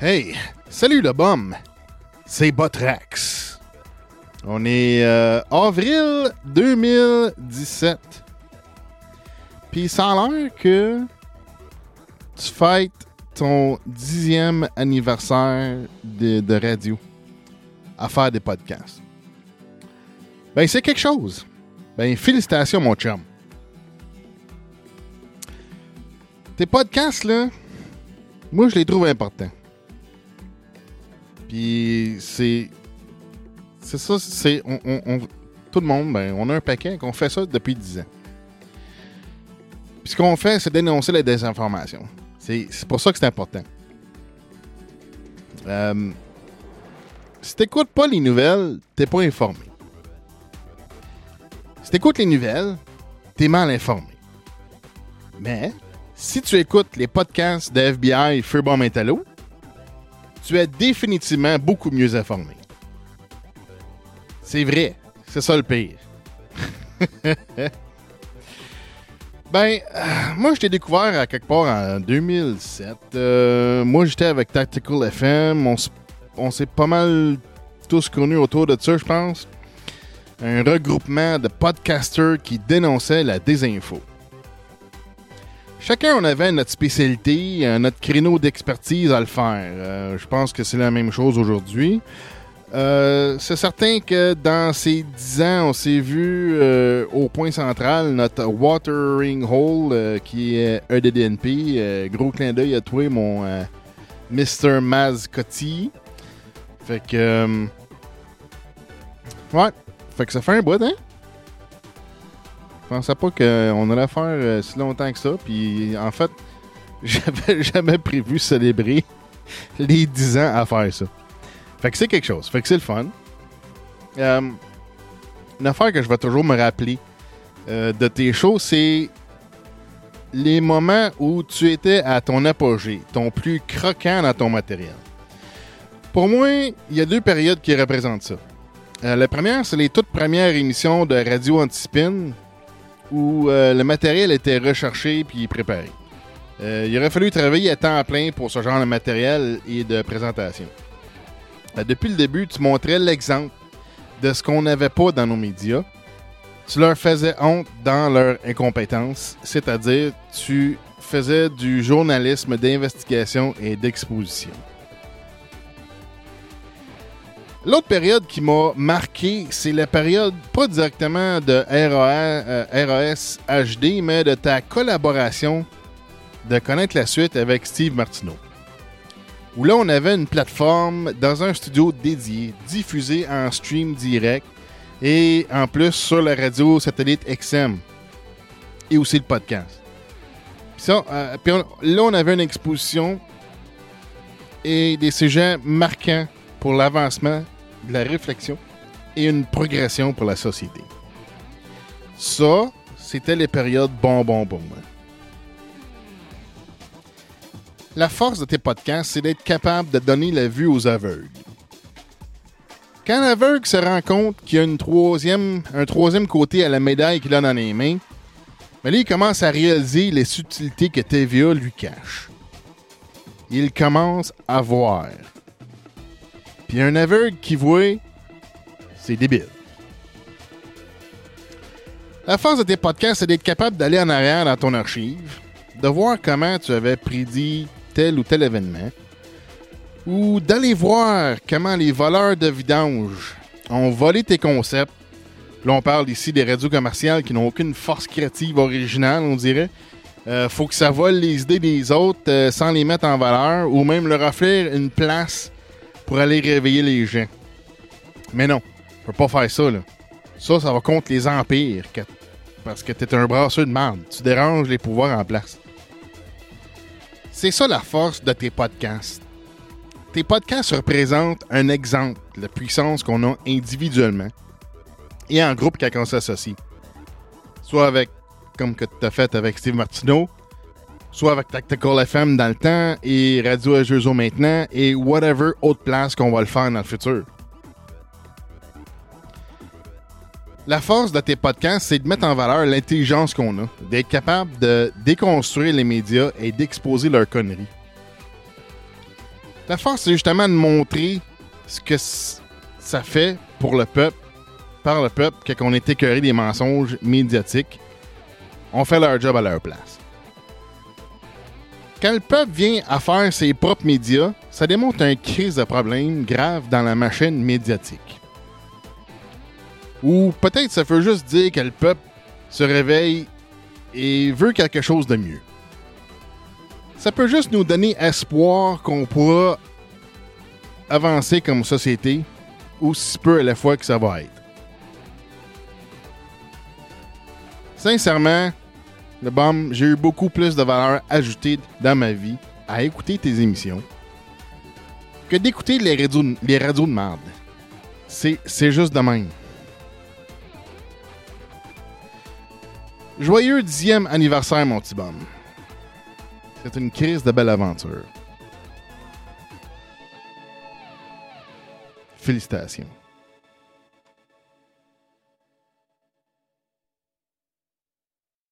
Hey, salut le bum! C'est Botrax. On est euh, avril 2017. Puis ça a l'air que tu fêtes ton dixième anniversaire de, de radio à faire des podcasts. Ben, c'est quelque chose. Ben, félicitations, mon chum. Tes podcasts, là, moi, je les trouve importants. Puis c'est. C'est ça, c'est. Tout le monde, ben, on a un paquet qu'on fait ça depuis 10 ans. Puis ce qu'on fait, c'est dénoncer la désinformation. C'est pour ça que c'est important. Euh, si t'écoutes pas les nouvelles, t'es pas informé. Si t'écoutes les nouvelles, t'es mal informé. Mais, si tu écoutes les podcasts de FBI Feurbomb Métallo, tu es définitivement beaucoup mieux informé. C'est vrai. C'est ça le pire. ben, euh, moi, je t'ai découvert à quelque part en 2007. Euh, moi, j'étais avec Tactical FM. On, on s'est pas mal tous connus autour de ça, je pense. Un regroupement de podcasters qui dénonçaient la désinfo. Chacun, on avait notre spécialité, euh, notre créneau d'expertise à le faire. Euh, je pense que c'est la même chose aujourd'hui. Euh, c'est certain que dans ces 10 ans, on s'est vu au point central notre watering hole qui est EDDNP. Gros clin d'œil à toi, mon Mr. Mazcotti. Fait que. ouais. Fait que ça fait un bout, hein? Je pensais pas qu'on allait faire euh, si longtemps que ça. Puis en fait, j'avais jamais prévu célébrer les 10 ans à faire ça. Fait que c'est quelque chose. Fait que c'est le fun. Euh, une affaire que je vais toujours me rappeler euh, de tes shows, c'est les moments où tu étais à ton apogée, ton plus croquant dans ton matériel. Pour moi, il y a deux périodes qui représentent ça. La première, c'est les toutes premières émissions de Radio Antispin où euh, le matériel était recherché puis préparé. Euh, il aurait fallu travailler à temps plein pour ce genre de matériel et de présentation. Euh, depuis le début, tu montrais l'exemple de ce qu'on n'avait pas dans nos médias. Tu leur faisais honte dans leur incompétence, c'est-à-dire tu faisais du journalisme d'investigation et d'exposition. L'autre période qui m'a marqué, c'est la période pas directement de RAS, euh, HD, mais de ta collaboration de connaître la suite avec Steve Martineau. Où là, on avait une plateforme dans un studio dédié, diffusé en stream direct et en plus sur la radio satellite XM et aussi le podcast. Puis euh, là, on avait une exposition et des sujets marquants pour l'avancement de la réflexion et une progression pour la société. Ça, c'était les périodes bonbons pour moi. La force de tes podcasts, c'est d'être capable de donner la vue aux aveugles. Quand l'aveugle se rend compte qu'il y a un troisième côté à la médaille qu'il a dans les mains, là, il commence à réaliser les subtilités que TVA lui cache. Il commence à voir. Puis un aveugle qui voit, c'est débile. La force de tes podcasts, c'est d'être capable d'aller en arrière dans ton archive, de voir comment tu avais prédit tel ou tel événement, ou d'aller voir comment les voleurs de vidange ont volé tes concepts. Là, on parle ici des radios commerciales qui n'ont aucune force créative originale, on dirait. Euh, faut que ça vole les idées des autres euh, sans les mettre en valeur, ou même leur offrir une place pour aller réveiller les gens. Mais non, on peut pas faire ça, là. Ça, ça va contre les empires, parce que t'es un brasseux de merde. Tu déranges les pouvoirs en place. C'est ça la force de tes podcasts. Tes podcasts représentent un exemple de la puissance qu'on a individuellement et en groupe quand on s'associe. Soit avec, comme que tu as fait avec Steve Martineau, soit avec Tactical FM dans le temps et Radio Agezo maintenant et whatever autre place qu'on va le faire dans le futur. La force de tes podcasts, c'est de mettre en valeur l'intelligence qu'on a, d'être capable de déconstruire les médias et d'exposer leurs conneries. La force, c'est justement de montrer ce que ça fait pour le peuple, par le peuple, quand on est écœuré des mensonges médiatiques. On fait leur job à leur place. Quand le peuple vient à faire ses propres médias, ça démontre un crise de problème grave dans la machine médiatique. Ou peut-être ça veut juste dire que le peuple se réveille et veut quelque chose de mieux. Ça peut juste nous donner espoir qu'on pourra avancer comme société, aussi peu à la fois que ça va être. Sincèrement, le BOM, j'ai eu beaucoup plus de valeur ajoutée dans ma vie à écouter tes émissions que d'écouter les radios, les radios de merde. C'est juste de même. Joyeux dixième anniversaire, mon petit bum. C'est une crise de belle aventure. Félicitations.